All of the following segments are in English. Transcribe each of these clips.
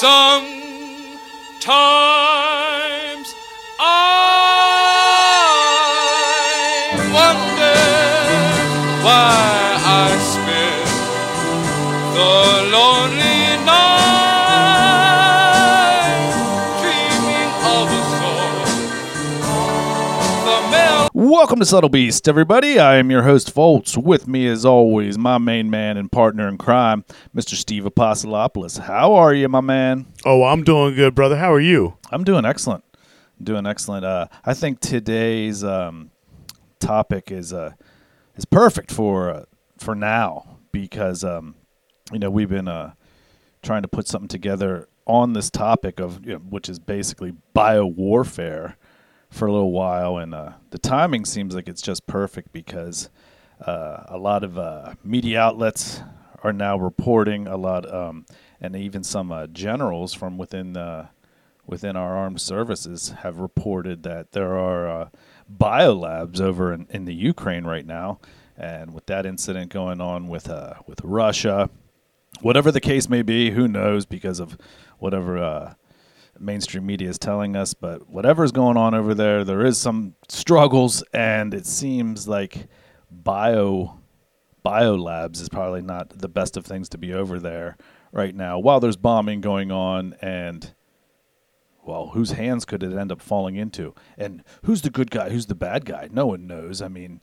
Sometimes Welcome to Subtle Beast, everybody. I am your host, Foltz. With me, as always, my main man and partner in crime, Mr. Steve Apostolopoulos. How are you, my man? Oh, I'm doing good, brother. How are you? I'm doing excellent. I'm doing excellent. Uh, I think today's um, topic is uh, is perfect for uh, for now because um, you know we've been uh, trying to put something together on this topic of you know, which is basically bio warfare for a little while, and uh, the timing seems like it's just perfect because uh, a lot of uh, media outlets are now reporting a lot, um, and even some uh, generals from within the within our armed services have reported that there are uh, biolabs over in, in the Ukraine right now, and with that incident going on with uh, with Russia, whatever the case may be, who knows because of whatever uh, mainstream media is telling us. But whatever's going on over there, there is some struggles, and it seems like bio biolabs is probably not the best of things to be over there right now while there's bombing going on and well whose hands could it end up falling into and who's the good guy who's the bad guy no one knows i mean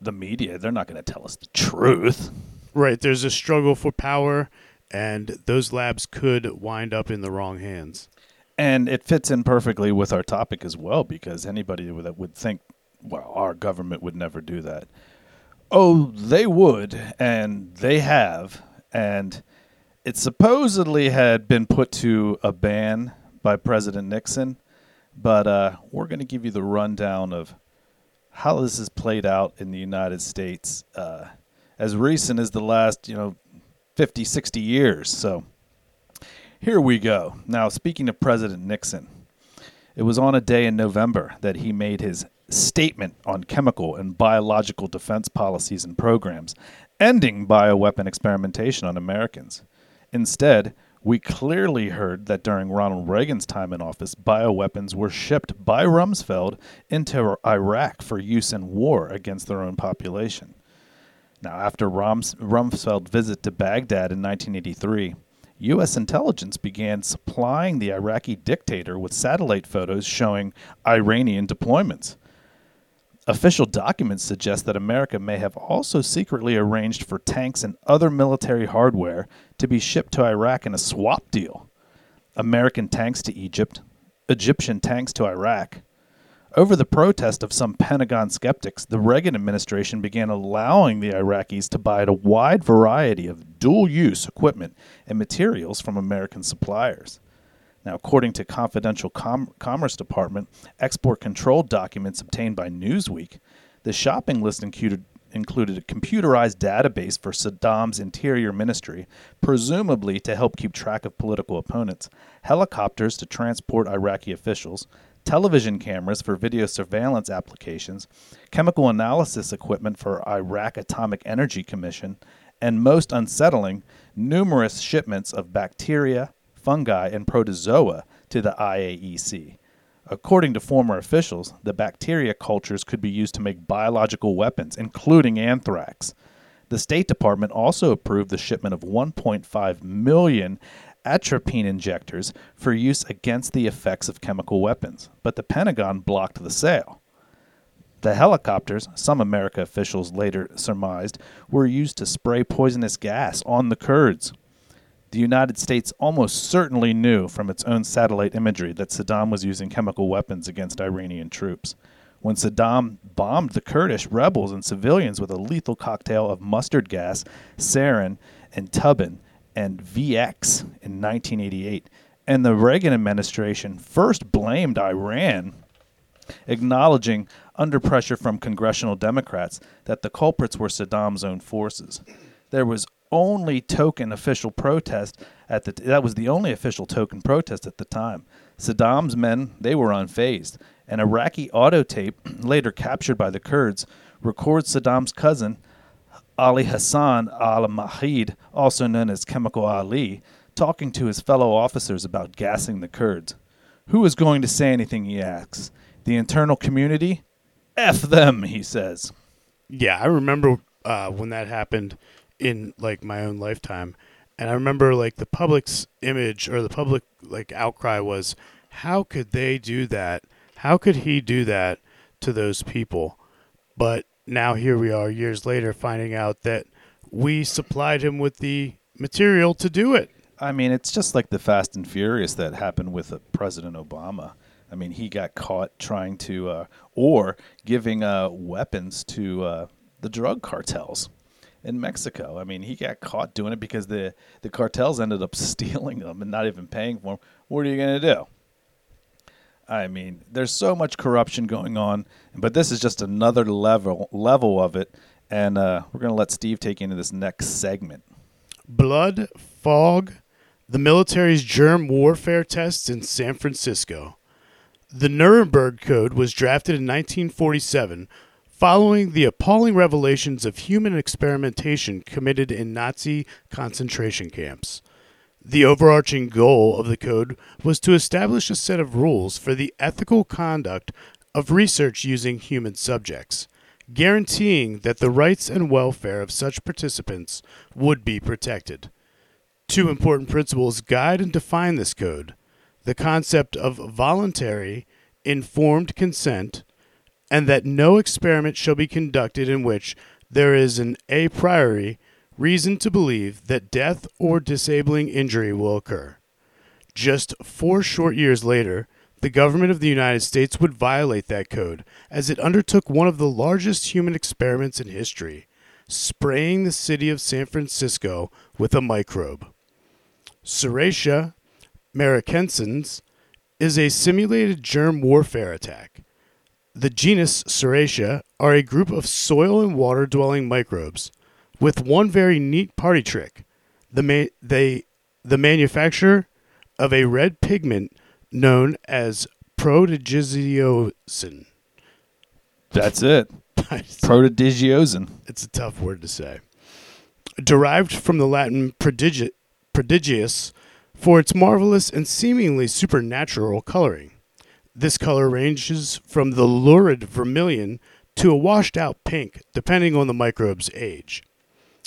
the media they're not going to tell us the truth Right. There's a struggle for power, and those labs could wind up in the wrong hands. And it fits in perfectly with our topic as well because anybody that would think well our government would never do that. Oh they would and they have and it supposedly had been put to a ban by president nixon but uh, we're going to give you the rundown of how this has played out in the united states uh, as recent as the last you know 50 60 years so here we go. Now, speaking of President Nixon, it was on a day in November that he made his statement on chemical and biological defense policies and programs, ending bioweapon experimentation on Americans. Instead, we clearly heard that during Ronald Reagan's time in office, bioweapons were shipped by Rumsfeld into Iraq for use in war against their own population. Now, after Rums- Rumsfeld's visit to Baghdad in 1983, U.S. intelligence began supplying the Iraqi dictator with satellite photos showing Iranian deployments. Official documents suggest that America may have also secretly arranged for tanks and other military hardware to be shipped to Iraq in a swap deal. American tanks to Egypt, Egyptian tanks to Iraq. Over the protest of some Pentagon skeptics, the Reagan administration began allowing the Iraqis to buy a wide variety of dual use equipment and materials from American suppliers. Now, according to confidential Com- Commerce Department export control documents obtained by Newsweek, the shopping list included, included a computerized database for Saddam's interior ministry, presumably to help keep track of political opponents, helicopters to transport Iraqi officials, television cameras for video surveillance applications, chemical analysis equipment for Iraq Atomic Energy Commission, and most unsettling, numerous shipments of bacteria, fungi, and protozoa to the IAEC. According to former officials, the bacteria cultures could be used to make biological weapons, including anthrax. The State Department also approved the shipment of 1.5 million atropine injectors for use against the effects of chemical weapons, but the Pentagon blocked the sale. The helicopters, some America officials later surmised, were used to spray poisonous gas on the Kurds. The United States almost certainly knew from its own satellite imagery that Saddam was using chemical weapons against Iranian troops. When Saddam bombed the Kurdish rebels and civilians with a lethal cocktail of mustard gas, sarin, and tabun, and VX in 1988, and the Reagan administration first blamed Iran acknowledging under pressure from congressional Democrats that the culprits were Saddam's own forces. There was only token official protest at the that was the only official token protest at the time. Saddam's men, they were unfazed. An Iraqi auto tape, later captured by the Kurds, records Saddam's cousin, Ali Hassan al Majid, also known as Chemical Ali, talking to his fellow officers about gassing the Kurds. Who is going to say anything, he asks. The internal community? F them, he says. Yeah, I remember uh, when that happened in like my own lifetime, and I remember like the public's image or the public like outcry was, how could they do that? How could he do that to those people? But now here we are years later finding out that we supplied him with the material to do it. I mean, it's just like the Fast and Furious that happened with uh, President Obama. I mean, he got caught trying to, uh, or giving uh, weapons to uh, the drug cartels in Mexico. I mean, he got caught doing it because the, the cartels ended up stealing them and not even paying for them. What are you going to do? I mean, there's so much corruption going on, but this is just another level level of it. And uh, we're going to let Steve take into this next segment. Blood, fog, the military's germ warfare tests in San Francisco. The Nuremberg Code was drafted in 1947 following the appalling revelations of human experimentation committed in Nazi concentration camps. The overarching goal of the code was to establish a set of rules for the ethical conduct of research using human subjects, guaranteeing that the rights and welfare of such participants would be protected. Two important principles guide and define this code the concept of voluntary, informed consent, and that no experiment shall be conducted in which there is an a priori reason to believe that death or disabling injury will occur. Just four short years later, the government of the United States would violate that code as it undertook one of the largest human experiments in history, spraying the city of San Francisco with a microbe. Serratia marcescens is a simulated germ warfare attack. The genus Serratia are a group of soil and water dwelling microbes with one very neat party trick. The, ma- they, the manufacture of a red pigment known as prodigiosin. That's it. Prodigiosin. it's a tough word to say. Derived from the Latin prodigi- prodigious for its marvelous and seemingly supernatural coloring. This color ranges from the lurid vermilion to a washed out pink, depending on the microbe's age.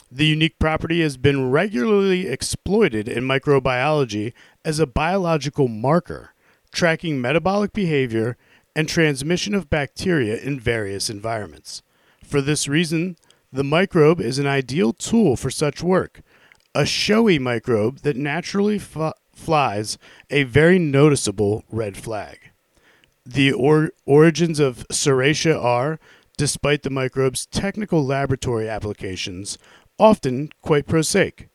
The unique property has been regularly exploited in microbiology as a biological marker, tracking metabolic behavior and transmission of bacteria in various environments. For this reason, the microbe is an ideal tool for such work, a showy microbe that naturally f- flies a very noticeable red flag. The or- origins of Serratia are, despite the microbe's technical laboratory applications, often quite prosaic.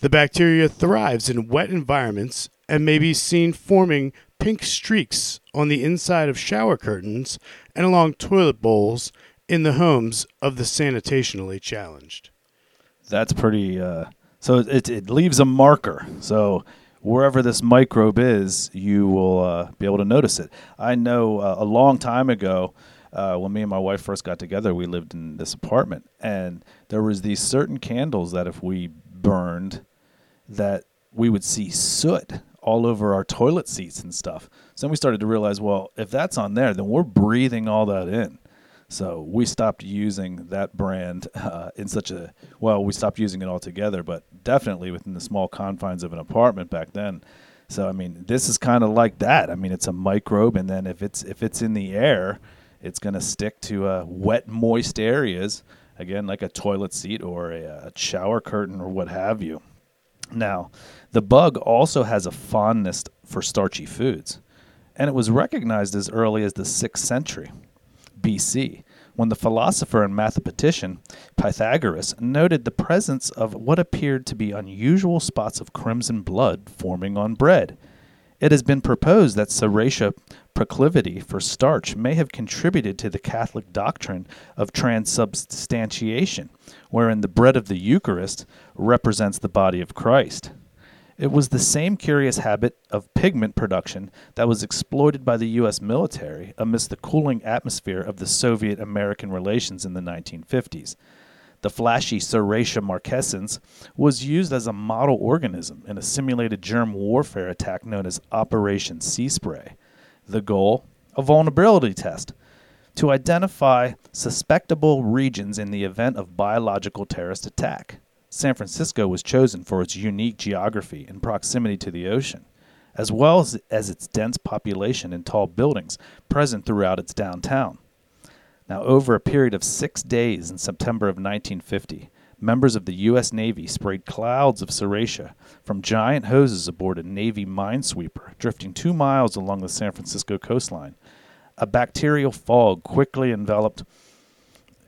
The bacteria thrives in wet environments and may be seen forming pink streaks on the inside of shower curtains and along toilet bowls in the homes of the sanitationally challenged. That's pretty. Uh, so it it leaves a marker. So wherever this microbe is, you will uh, be able to notice it. I know uh, a long time ago. Uh, when me and my wife first got together, we lived in this apartment, and there was these certain candles that if we burned, that we would see soot all over our toilet seats and stuff. So then we started to realize, well, if that's on there, then we're breathing all that in. So we stopped using that brand uh, in such a well. We stopped using it altogether, but definitely within the small confines of an apartment back then. So I mean, this is kind of like that. I mean, it's a microbe, and then if it's if it's in the air, it's going to stick to uh, wet, moist areas. Again, like a toilet seat or a, a shower curtain or what have you. Now, the bug also has a fondness for starchy foods, and it was recognized as early as the 6th century BC when the philosopher and mathematician Pythagoras noted the presence of what appeared to be unusual spots of crimson blood forming on bread. It has been proposed that Serratia proclivity for starch may have contributed to the Catholic doctrine of transubstantiation, wherein the bread of the Eucharist represents the body of Christ. It was the same curious habit of pigment production that was exploited by the U.S. military amidst the cooling atmosphere of the Soviet American relations in the 1950s. The flashy Serratia marcescens was used as a model organism in a simulated germ warfare attack known as Operation Sea Spray. The goal? A vulnerability test to identify suspectable regions in the event of biological terrorist attack. San Francisco was chosen for its unique geography and proximity to the ocean, as well as, as its dense population and tall buildings present throughout its downtown. Now, over a period of six days in September of 1950, members of the U.S. Navy sprayed clouds of Serratia from giant hoses aboard a Navy minesweeper drifting two miles along the San Francisco coastline. A bacterial fog quickly enveloped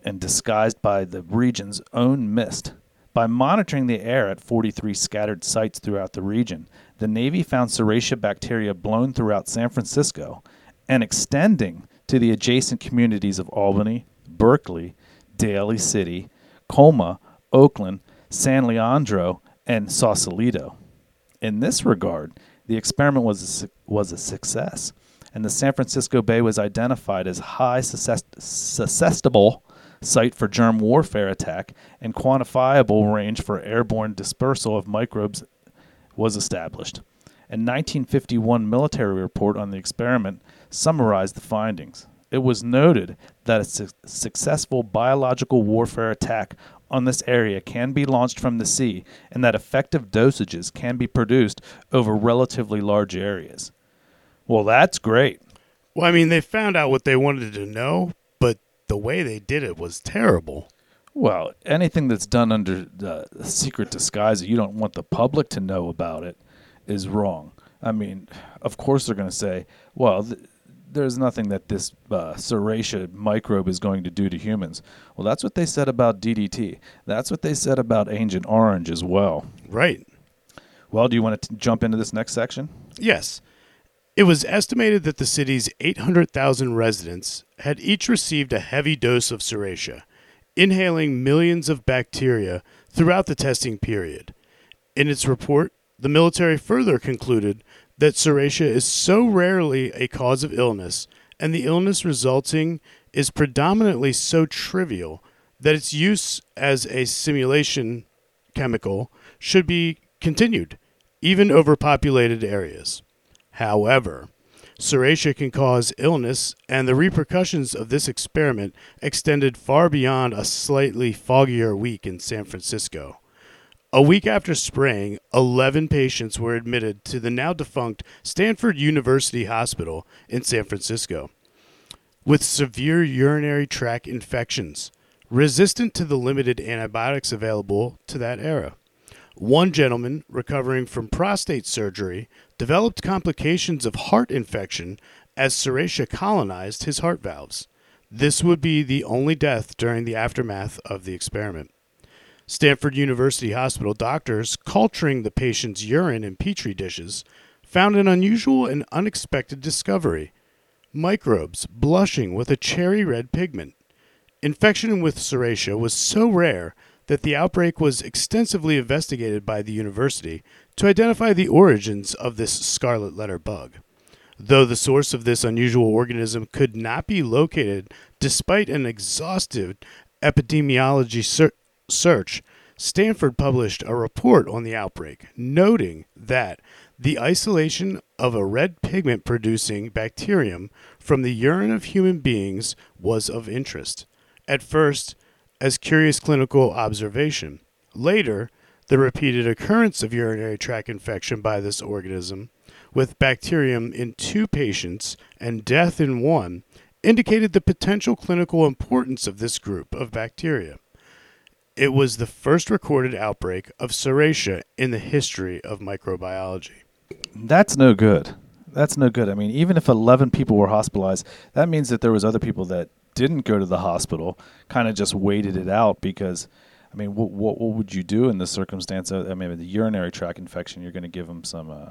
and disguised by the region's own mist. By monitoring the air at 43 scattered sites throughout the region, the Navy found Serratia bacteria blown throughout San Francisco and extending to the adjacent communities of Albany, Berkeley, Daly City, Colma, Oakland, San Leandro, and Sausalito. In this regard, the experiment was a, was a success, and the San Francisco Bay was identified as high susceptible site for germ warfare attack and quantifiable range for airborne dispersal of microbes was established. A 1951 military report on the experiment summarized the findings. It was noted that a su- successful biological warfare attack on this area can be launched from the sea and that effective dosages can be produced over relatively large areas. Well, that's great. Well, I mean, they found out what they wanted to know, but the way they did it was terrible. Well, anything that's done under the secret disguise that you don't want the public to know about it is wrong. I mean, of course they're going to say, well, th- there's nothing that this uh, Serratia microbe is going to do to humans. Well, that's what they said about DDT. That's what they said about Agent Orange as well. Right. Well, do you want to jump into this next section? Yes. It was estimated that the city's 800,000 residents had each received a heavy dose of Serratia, inhaling millions of bacteria throughout the testing period. In its report, the military further concluded that Serratia is so rarely a cause of illness, and the illness resulting is predominantly so trivial that its use as a simulation chemical should be continued, even over populated areas. However, Serratia can cause illness, and the repercussions of this experiment extended far beyond a slightly foggier week in San Francisco. A week after spraying, 11 patients were admitted to the now defunct Stanford University Hospital in San Francisco with severe urinary tract infections, resistant to the limited antibiotics available to that era. One gentleman, recovering from prostate surgery, developed complications of heart infection as Serratia colonized his heart valves. This would be the only death during the aftermath of the experiment. Stanford University Hospital doctors, culturing the patient's urine in petri dishes, found an unusual and unexpected discovery microbes blushing with a cherry red pigment. Infection with Serratia was so rare that the outbreak was extensively investigated by the university to identify the origins of this scarlet letter bug. Though the source of this unusual organism could not be located despite an exhaustive epidemiology search, Stanford published a report on the outbreak, noting that the isolation of a red pigment producing bacterium from the urine of human beings was of interest. At first, as curious clinical observation. Later, the repeated occurrence of urinary tract infection by this organism, with bacterium in two patients and death in one, indicated the potential clinical importance of this group of bacteria. It was the first recorded outbreak of Serratia in the history of microbiology. That's no good. That's no good. I mean, even if 11 people were hospitalized, that means that there was other people that didn't go to the hospital, kind of just waited it out because, I mean, what, what what would you do in this circumstance? I mean, the urinary tract infection, you're going to give them some, uh,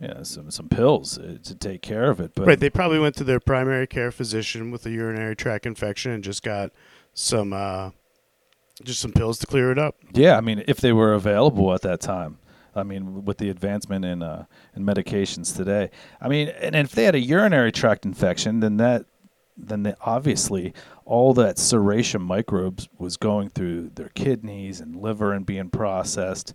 yeah, some some pills uh, to take care of it. But Right, they probably went to their primary care physician with a urinary tract infection and just got some uh, just some pills to clear it up. yeah, I mean, if they were available at that time. I mean, with the advancement in uh, in medications today, I mean, and if they had a urinary tract infection, then that then they, obviously all that serratia microbes was going through their kidneys and liver and being processed.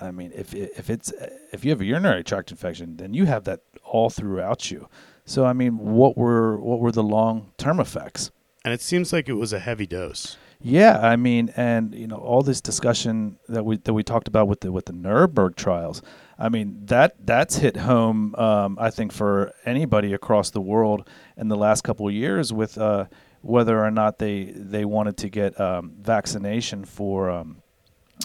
I mean, if if it's if you have a urinary tract infection, then you have that all throughout you. So I mean, what were what were the long term effects? And it seems like it was a heavy dose. Yeah, I mean, and you know, all this discussion that we that we talked about with the with the Nuremberg trials. I mean, that that's hit home. Um, I think for anybody across the world in the last couple of years with uh, whether or not they they wanted to get um, vaccination for um,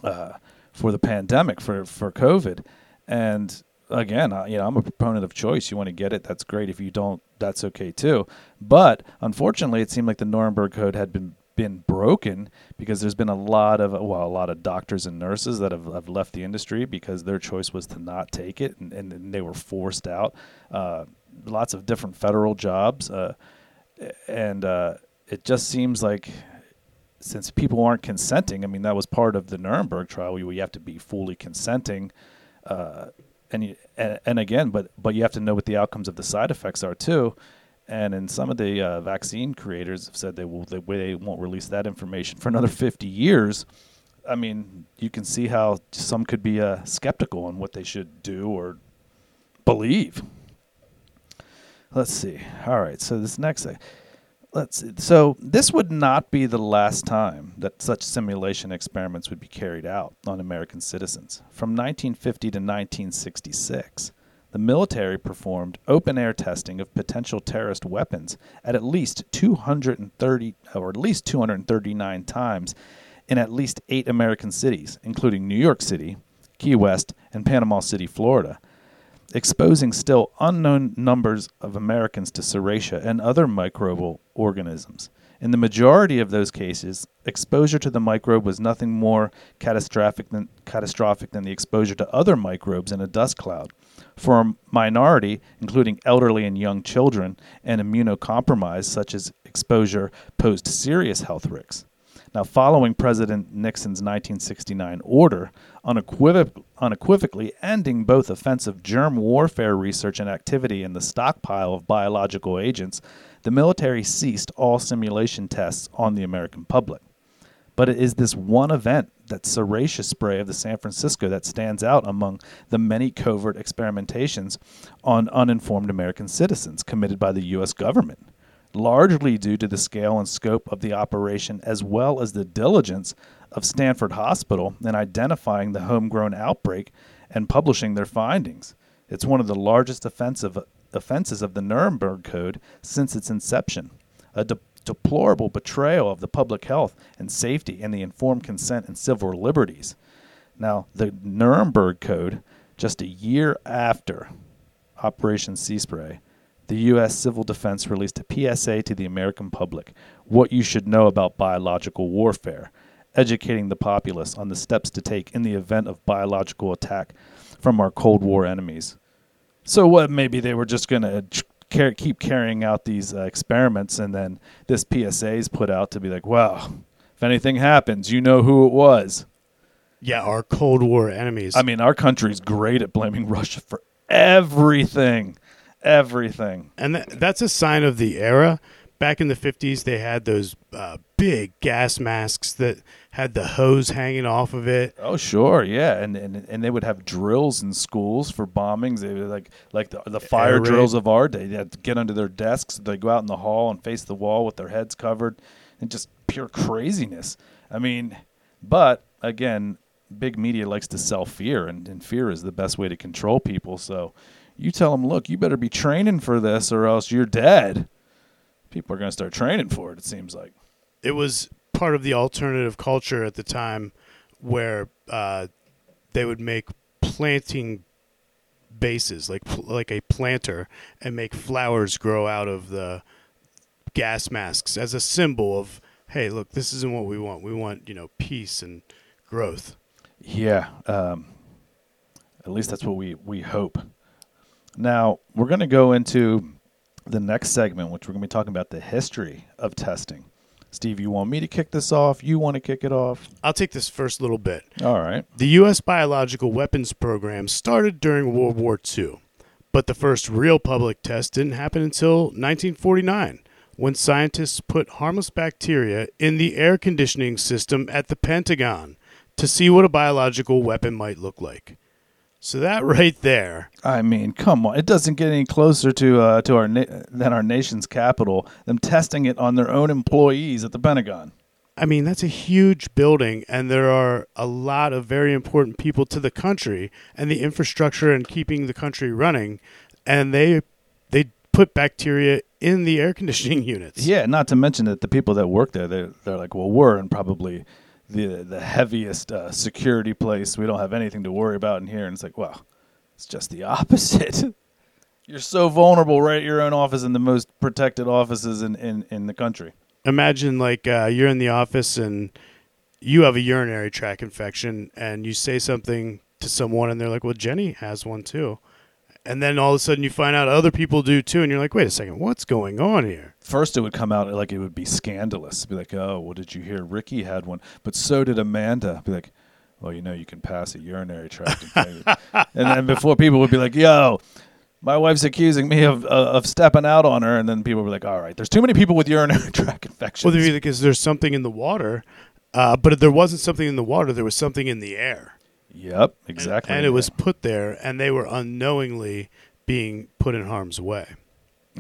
uh, for the pandemic for for COVID, and again, you know, I'm a proponent of choice. You want to get it, that's great. If you don't, that's okay too. But unfortunately, it seemed like the Nuremberg Code had been been broken because there's been a lot of well a lot of doctors and nurses that have, have left the industry because their choice was to not take it and, and they were forced out. Uh, lots of different federal jobs uh, and uh, it just seems like since people aren't consenting i mean that was part of the nuremberg trial you, have to be fully consenting uh, and, you, and and again but but you have to know what the outcomes of the side effects are too and in some of the uh, vaccine creators have said they will they, they won't release that information for another 50 years. I mean, you can see how some could be uh, skeptical on what they should do or believe. Let's see. All right, so this next let's see. so this would not be the last time that such simulation experiments would be carried out on American citizens. From 1950 to 1966, the military performed open air testing of potential terrorist weapons at at least 230 or at least 239 times in at least 8 American cities, including New York City, Key West, and Panama City, Florida, exposing still unknown numbers of Americans to serratia and other microbial organisms. In the majority of those cases, exposure to the microbe was nothing more catastrophic than, catastrophic than the exposure to other microbes in a dust cloud. For a minority, including elderly and young children, and immunocompromised, such as exposure, posed serious health risks. Now, following President Nixon's 1969 order, unequivoc- unequivocally ending both offensive germ warfare research and activity in the stockpile of biological agents, the military ceased all simulation tests on the American public. But it is this one event, that serratia spray of the San Francisco, that stands out among the many covert experimentations on uninformed American citizens committed by the U.S. government, largely due to the scale and scope of the operation as well as the diligence of Stanford Hospital in identifying the homegrown outbreak and publishing their findings. It's one of the largest offensive offenses of the Nuremberg Code since its inception. A de- deplorable betrayal of the public health and safety and the informed consent and civil liberties. Now, the Nuremberg Code, just a year after Operation Sea Spray, the U.S. Civil Defense released a PSA to the American public what you should know about biological warfare, educating the populace on the steps to take in the event of biological attack from our Cold War enemies. So, what maybe they were just going to car- keep carrying out these uh, experiments, and then this PSA is put out to be like, well, if anything happens, you know who it was. Yeah, our Cold War enemies. I mean, our country's great at blaming Russia for everything, everything. and that, that's a sign of the era. Back in the 50s, they had those uh, big gas masks that had the hose hanging off of it. Oh, sure, yeah, and and, and they would have drills in schools for bombings. They were like like the, the fire drills of our day. They had to get under their desks. They go out in the hall and face the wall with their heads covered, and just pure craziness. I mean, but again, big media likes to sell fear, and, and fear is the best way to control people. So you tell them, look, you better be training for this, or else you're dead. People are going to start training for it. It seems like. It was part of the alternative culture at the time where uh, they would make planting bases, like like a planter, and make flowers grow out of the gas masks as a symbol of, hey, look, this isn't what we want. We want, you know, peace and growth. Yeah, um, at least that's what we we hope. Now we're going to go into the next segment, which we're going to be talking about the history of testing. Steve, you want me to kick this off? You want to kick it off? I'll take this first little bit. All right. The U.S. biological weapons program started during World War II, but the first real public test didn't happen until 1949 when scientists put harmless bacteria in the air conditioning system at the Pentagon to see what a biological weapon might look like. So that right there, I mean, come on! It doesn't get any closer to uh, to our na- than our nation's capital. Them testing it on their own employees at the Pentagon. I mean, that's a huge building, and there are a lot of very important people to the country and the infrastructure and keeping the country running. And they they put bacteria in the air conditioning units. Yeah, not to mention that the people that work there, they're, they're like, well, we're in probably the the heaviest uh, security place. We don't have anything to worry about in here. And it's like, well, it's just the opposite. You're so vulnerable right at your own office in the most protected offices in, in, in the country. Imagine like uh, you're in the office and you have a urinary tract infection, and you say something to someone, and they're like, "Well, Jenny has one too." And then all of a sudden you find out other people do too, and you're like, wait a second, what's going on here? First, it would come out like it would be scandalous. Be like, oh, well, did you hear Ricky had one? But so did Amanda. Be like, well, you know, you can pass a urinary tract infection. and then before people would be like, yo, my wife's accusing me of uh, of stepping out on her, and then people were like, all right, there's too many people with urinary tract infections. Well, because there's something in the water, uh, but if there wasn't something in the water, there was something in the air. Yep, exactly. And, and it was put there, and they were unknowingly being put in harm's way.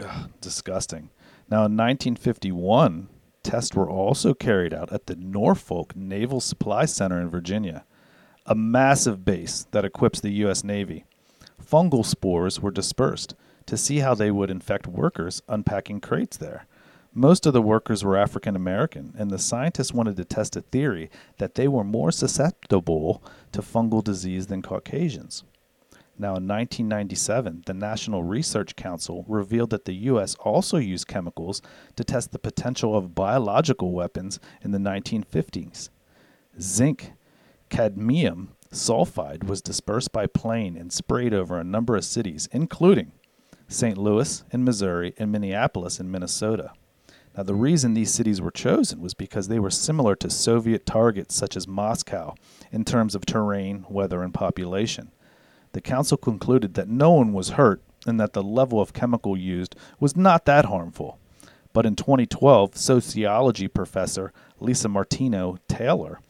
Ugh, disgusting. Now, in 1951, tests were also carried out at the Norfolk Naval Supply Center in Virginia, a massive base that equips the U.S. Navy. Fungal spores were dispersed to see how they would infect workers unpacking crates there. Most of the workers were African American, and the scientists wanted to test a theory that they were more susceptible to fungal disease than Caucasians. Now, in 1997, the National Research Council revealed that the U.S. also used chemicals to test the potential of biological weapons in the 1950s. Zinc cadmium sulfide was dispersed by plane and sprayed over a number of cities, including St. Louis in Missouri and Minneapolis in Minnesota. Now, the reason these cities were chosen was because they were similar to Soviet targets such as Moscow in terms of terrain, weather, and population. The council concluded that no one was hurt and that the level of chemical used was not that harmful. But in 2012, sociology professor Lisa Martino Taylor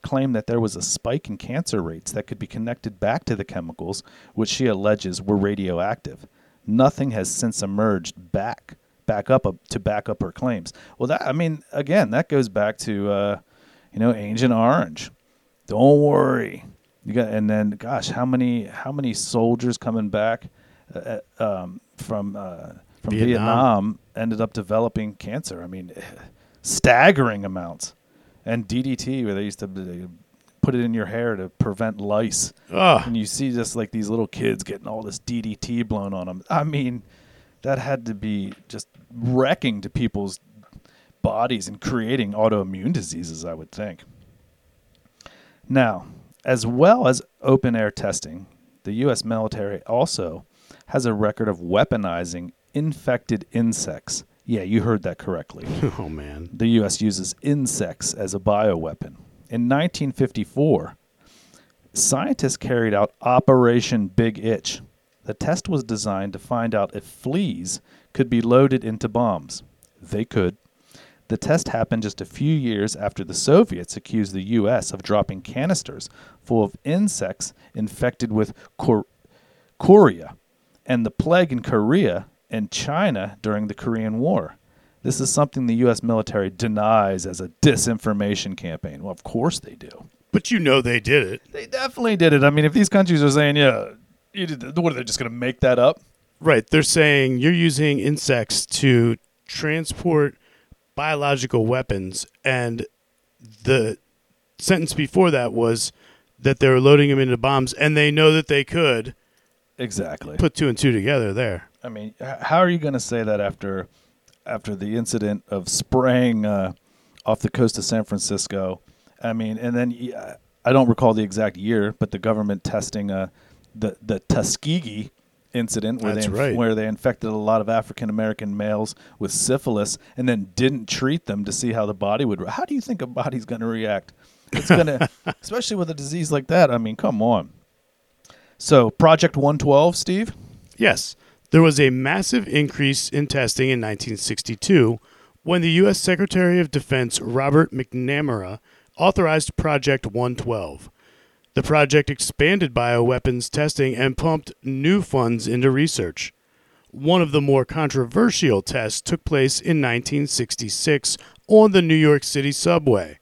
claimed that there was a spike in cancer rates that could be connected back to the chemicals, which she alleges were radioactive. Nothing has since emerged back back up to back up her claims. Well, that I mean, again, that goes back to uh, you know Agent Orange. Don't worry, you got. And then, gosh, how many how many soldiers coming back uh, um, from uh, from Vietnam. Vietnam ended up developing cancer? I mean, staggering amounts. And DDT, where they used to put it in your hair to prevent lice. Ugh. And you see just like these little kids getting all this DDT blown on them. I mean, that had to be just wrecking to people's bodies and creating autoimmune diseases, I would think. Now, as well as open air testing, the U.S. military also has a record of weaponizing infected insects. Yeah, you heard that correctly. Oh, man. The U.S. uses insects as a bioweapon. In 1954, scientists carried out Operation Big Itch, the test was designed to find out if fleas could be loaded into bombs. They could. The test happened just a few years after the Soviets accused the U.S. of dropping canisters full of insects infected with cor- chorea and the plague in Korea and China during the Korean War. This is something the U.S. military denies as a disinformation campaign. Well, of course they do. But you know they did it. They definitely did it. I mean, if these countries are saying, yeah, did, what are they just going to make that up? Right. They're saying you're using insects to transport biological weapons, and the sentence before that was that they were loading them into bombs, and they know that they could. Exactly. Put two and two together there. I mean, how are you going to say that after after the incident of spraying uh, off the coast of San Francisco? I mean, and then I don't recall the exact year, but the government testing uh, the the Tuskegee incident where That's they right. where they infected a lot of African American males with syphilis and then didn't treat them to see how the body would. How do you think a body's going to react? It's going to, especially with a disease like that. I mean, come on. So, Project 112, Steve. Yes, there was a massive increase in testing in 1962 when the U.S. Secretary of Defense Robert McNamara authorized Project 112. The project expanded bioweapons testing and pumped new funds into research. One of the more controversial tests took place in 1966 on the New York City subway.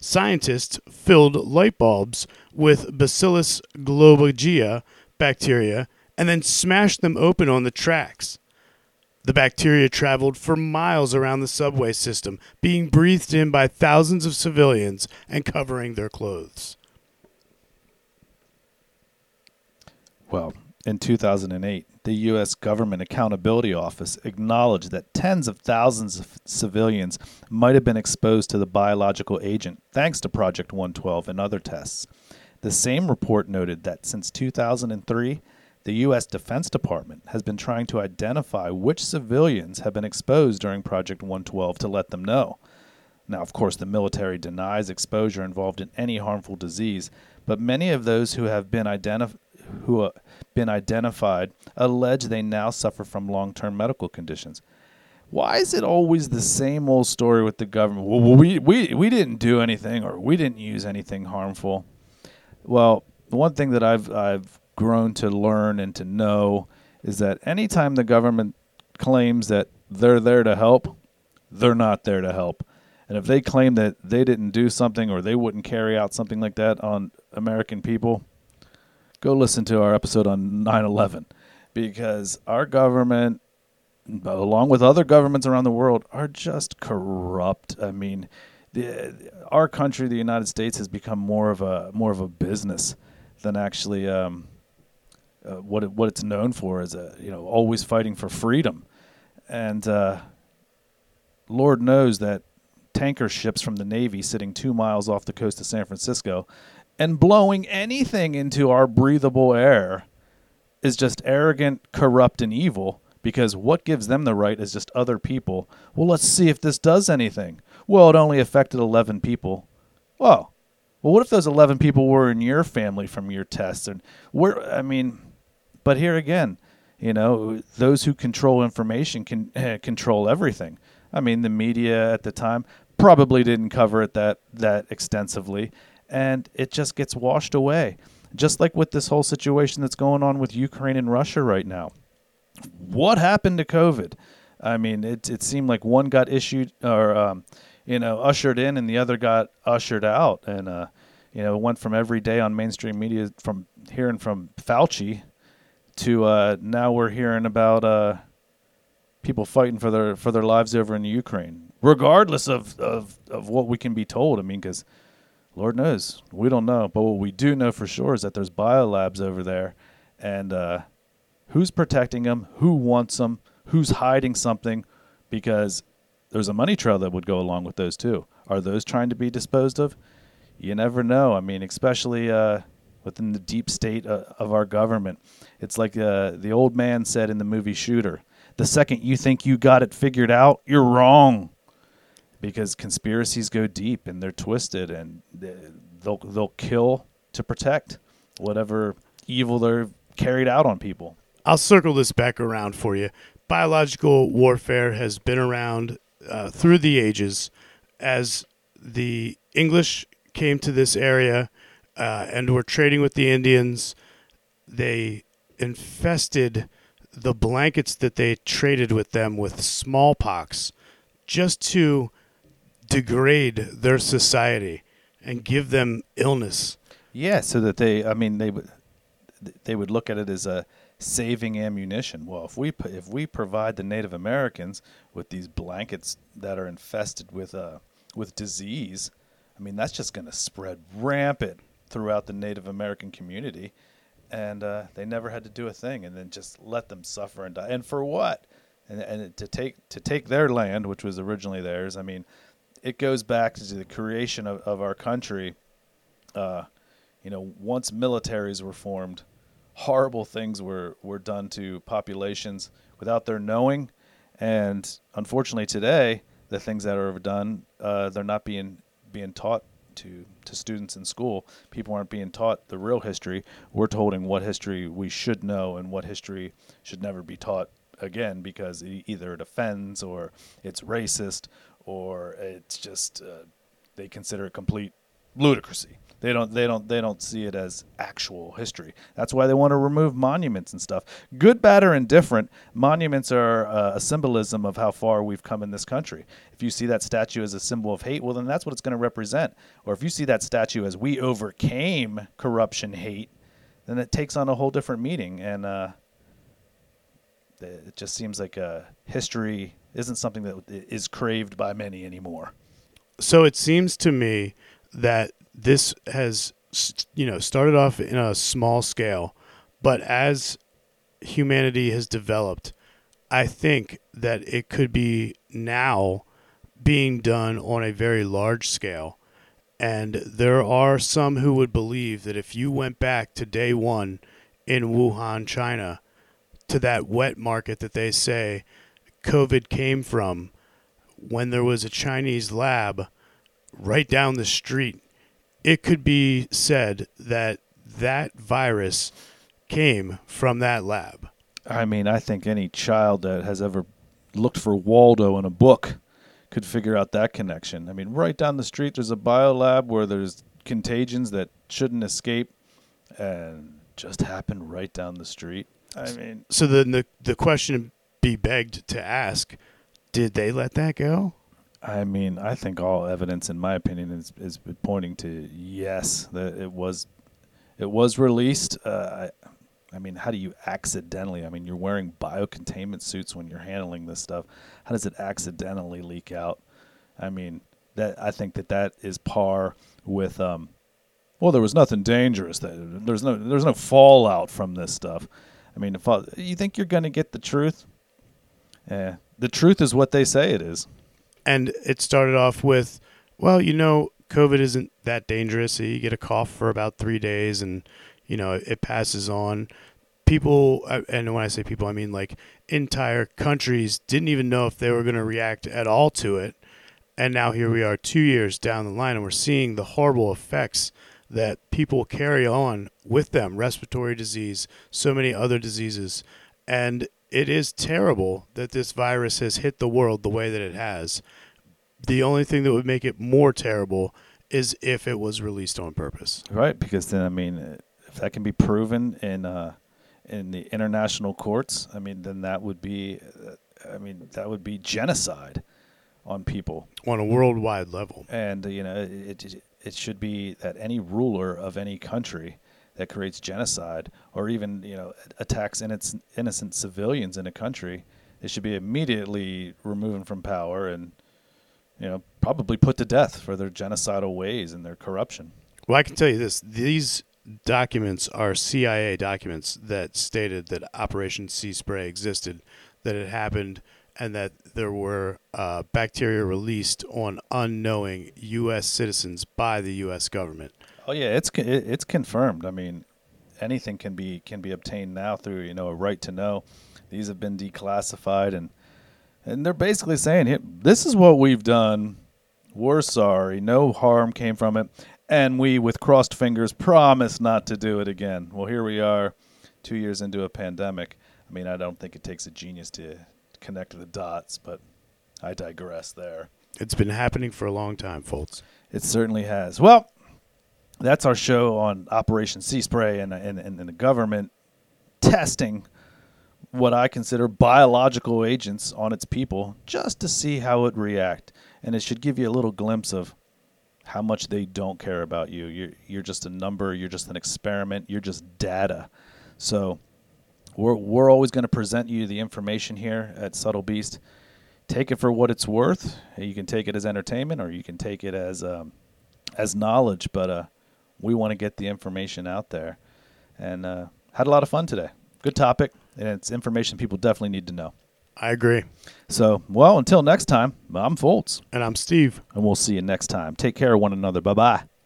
Scientists filled light bulbs with Bacillus globigerina bacteria and then smashed them open on the tracks. The bacteria traveled for miles around the subway system, being breathed in by thousands of civilians and covering their clothes. Well, in 2008, the U.S. Government Accountability Office acknowledged that tens of thousands of civilians might have been exposed to the biological agent thanks to Project 112 and other tests. The same report noted that since 2003, the U.S. Defense Department has been trying to identify which civilians have been exposed during Project 112 to let them know. Now, of course, the military denies exposure involved in any harmful disease, but many of those who have been identified who have been identified allege they now suffer from long-term medical conditions. Why is it always the same old story with the government? Well, we, we, we didn't do anything or we didn't use anything harmful. Well, one thing that I've I've grown to learn and to know is that anytime the government claims that they're there to help, they're not there to help. And if they claim that they didn't do something or they wouldn't carry out something like that on American people, go listen to our episode on 9/11 because our government along with other governments around the world are just corrupt. I mean, the, our country, the United States, has become more of a more of a business than actually um, uh, what it, what it's known for is a you know always fighting for freedom, and uh, Lord knows that tanker ships from the Navy sitting two miles off the coast of San Francisco and blowing anything into our breathable air is just arrogant, corrupt, and evil because what gives them the right is just other people. Well, let's see if this does anything. Well, it only affected 11 people. Oh, well, what if those 11 people were in your family from your tests? And where, I mean, but here again, you know, those who control information can uh, control everything. I mean, the media at the time probably didn't cover it that that extensively, and it just gets washed away. Just like with this whole situation that's going on with Ukraine and Russia right now. What happened to COVID? I mean, it it seemed like one got issued or um, you know ushered in, and the other got ushered out, and uh, you know went from every day on mainstream media from hearing from Fauci to uh, now we're hearing about uh, people fighting for their for their lives over in Ukraine, regardless of of, of what we can be told. I mean, because Lord knows we don't know, but what we do know for sure is that there's biolabs over there, and uh, who's protecting them, who wants them, who's hiding something, because there's a money trail that would go along with those too. Are those trying to be disposed of? You never know. I mean, especially uh, within the deep state uh, of our government. It's like uh, the old man said in the movie Shooter the second you think you got it figured out, you're wrong. Because conspiracies go deep and they're twisted and they'll, they'll kill to protect whatever evil they're carried out on people. I'll circle this back around for you. Biological warfare has been around uh, through the ages as the English came to this area uh, and were trading with the Indians. They infested the blankets that they traded with them with smallpox just to degrade their society and give them illness. Yeah, so that they, I mean, they would they would look at it as a saving ammunition. Well, if we if we provide the Native Americans with these blankets that are infested with uh with disease, I mean that's just going to spread rampant throughout the Native American community, and uh, they never had to do a thing, and then just let them suffer and die. And for what? And, and to take to take their land, which was originally theirs. I mean, it goes back to the creation of, of our country. Uh, you know, once militaries were formed, horrible things were, were done to populations without their knowing. And unfortunately, today, the things that are done, uh, they're not being being taught to to students in school. People aren't being taught the real history. We're told in what history we should know and what history should never be taught again because either it offends or it's racist or it's just uh, they consider it complete ludicrousy. They don't they don't they don't see it as actual history. That's why they want to remove monuments and stuff. Good, bad, or indifferent, monuments are uh, a symbolism of how far we've come in this country. If you see that statue as a symbol of hate, well then that's what it's going to represent. Or if you see that statue as we overcame corruption, hate, then it takes on a whole different meaning and uh, it just seems like uh, history isn't something that is craved by many anymore. So it seems to me that this has, you know, started off in a small scale, but as humanity has developed, I think that it could be now being done on a very large scale. And there are some who would believe that if you went back to day one in Wuhan, China, to that wet market that they say COVID came from, when there was a Chinese lab right down the street, it could be said that that virus came from that lab. I mean, I think any child that has ever looked for Waldo in a book could figure out that connection. I mean, right down the street, there's a biolab where there's contagions that shouldn't escape and just happened right down the street. I mean, So then the the question be begged to ask, did they let that go? I mean, I think all evidence, in my opinion, is is pointing to yes that it was it was released. Uh, I, I mean, how do you accidentally? I mean, you're wearing biocontainment suits when you're handling this stuff. How does it accidentally leak out? I mean, that I think that that is par with. Um, well, there was nothing dangerous. That there's no there's no fallout from this stuff. I mean, if you think you're going to get the truth, eh, the truth is what they say it is. And it started off with, well, you know, COVID isn't that dangerous. You get a cough for about three days, and you know it passes on. People, uh, and when I say people, I mean like entire countries didn't even know if they were going to react at all to it. And now here we are, two years down the line, and we're seeing the horrible effects that people carry on with them respiratory disease, so many other diseases. And it is terrible that this virus has hit the world the way that it has. The only thing that would make it more terrible is if it was released on purpose. Right, because then I mean, if that can be proven in uh, in the international courts, I mean, then that would be, uh, I mean, that would be genocide on people, on a worldwide level. and uh, you know, it, it it should be that any ruler of any country that creates genocide or even you know attacks innocent innocent civilians in a country, they should be immediately removed from power and you know probably put to death for their genocidal ways and their corruption. Well, I can tell you this: these documents are CIA documents that stated that Operation Sea Spray existed, that it happened, and that there were uh, bacteria released on unknowing U.S. citizens by the U.S. government. Oh yeah, it's it's confirmed. I mean, anything can be can be obtained now through you know a right to know. These have been declassified and and they're basically saying "Here, this is what we've done. We're sorry. No harm came from it, and we, with crossed fingers, promise not to do it again. Well, here we are, two years into a pandemic. I mean, I don't think it takes a genius to connect the dots, but I digress there. It's been happening for a long time, folks. It certainly has. Well, that's our show on Operation Sea Spray and, and, and, the government testing what I consider biological agents on its people just to see how it react. And it should give you a little glimpse of how much they don't care about you. You're, you're just a number, you're just an experiment, you're just data. So we're, we're always going to present you the information here at Subtle Beast. Take it for what it's worth. You can take it as entertainment or you can take it as um, as knowledge, but uh, we want to get the information out there. And uh, had a lot of fun today. Good topic, and it's information people definitely need to know. I agree. So, well, until next time, I'm Foltz, And I'm Steve. and we'll see you next time. Take care of one another. Bye bye.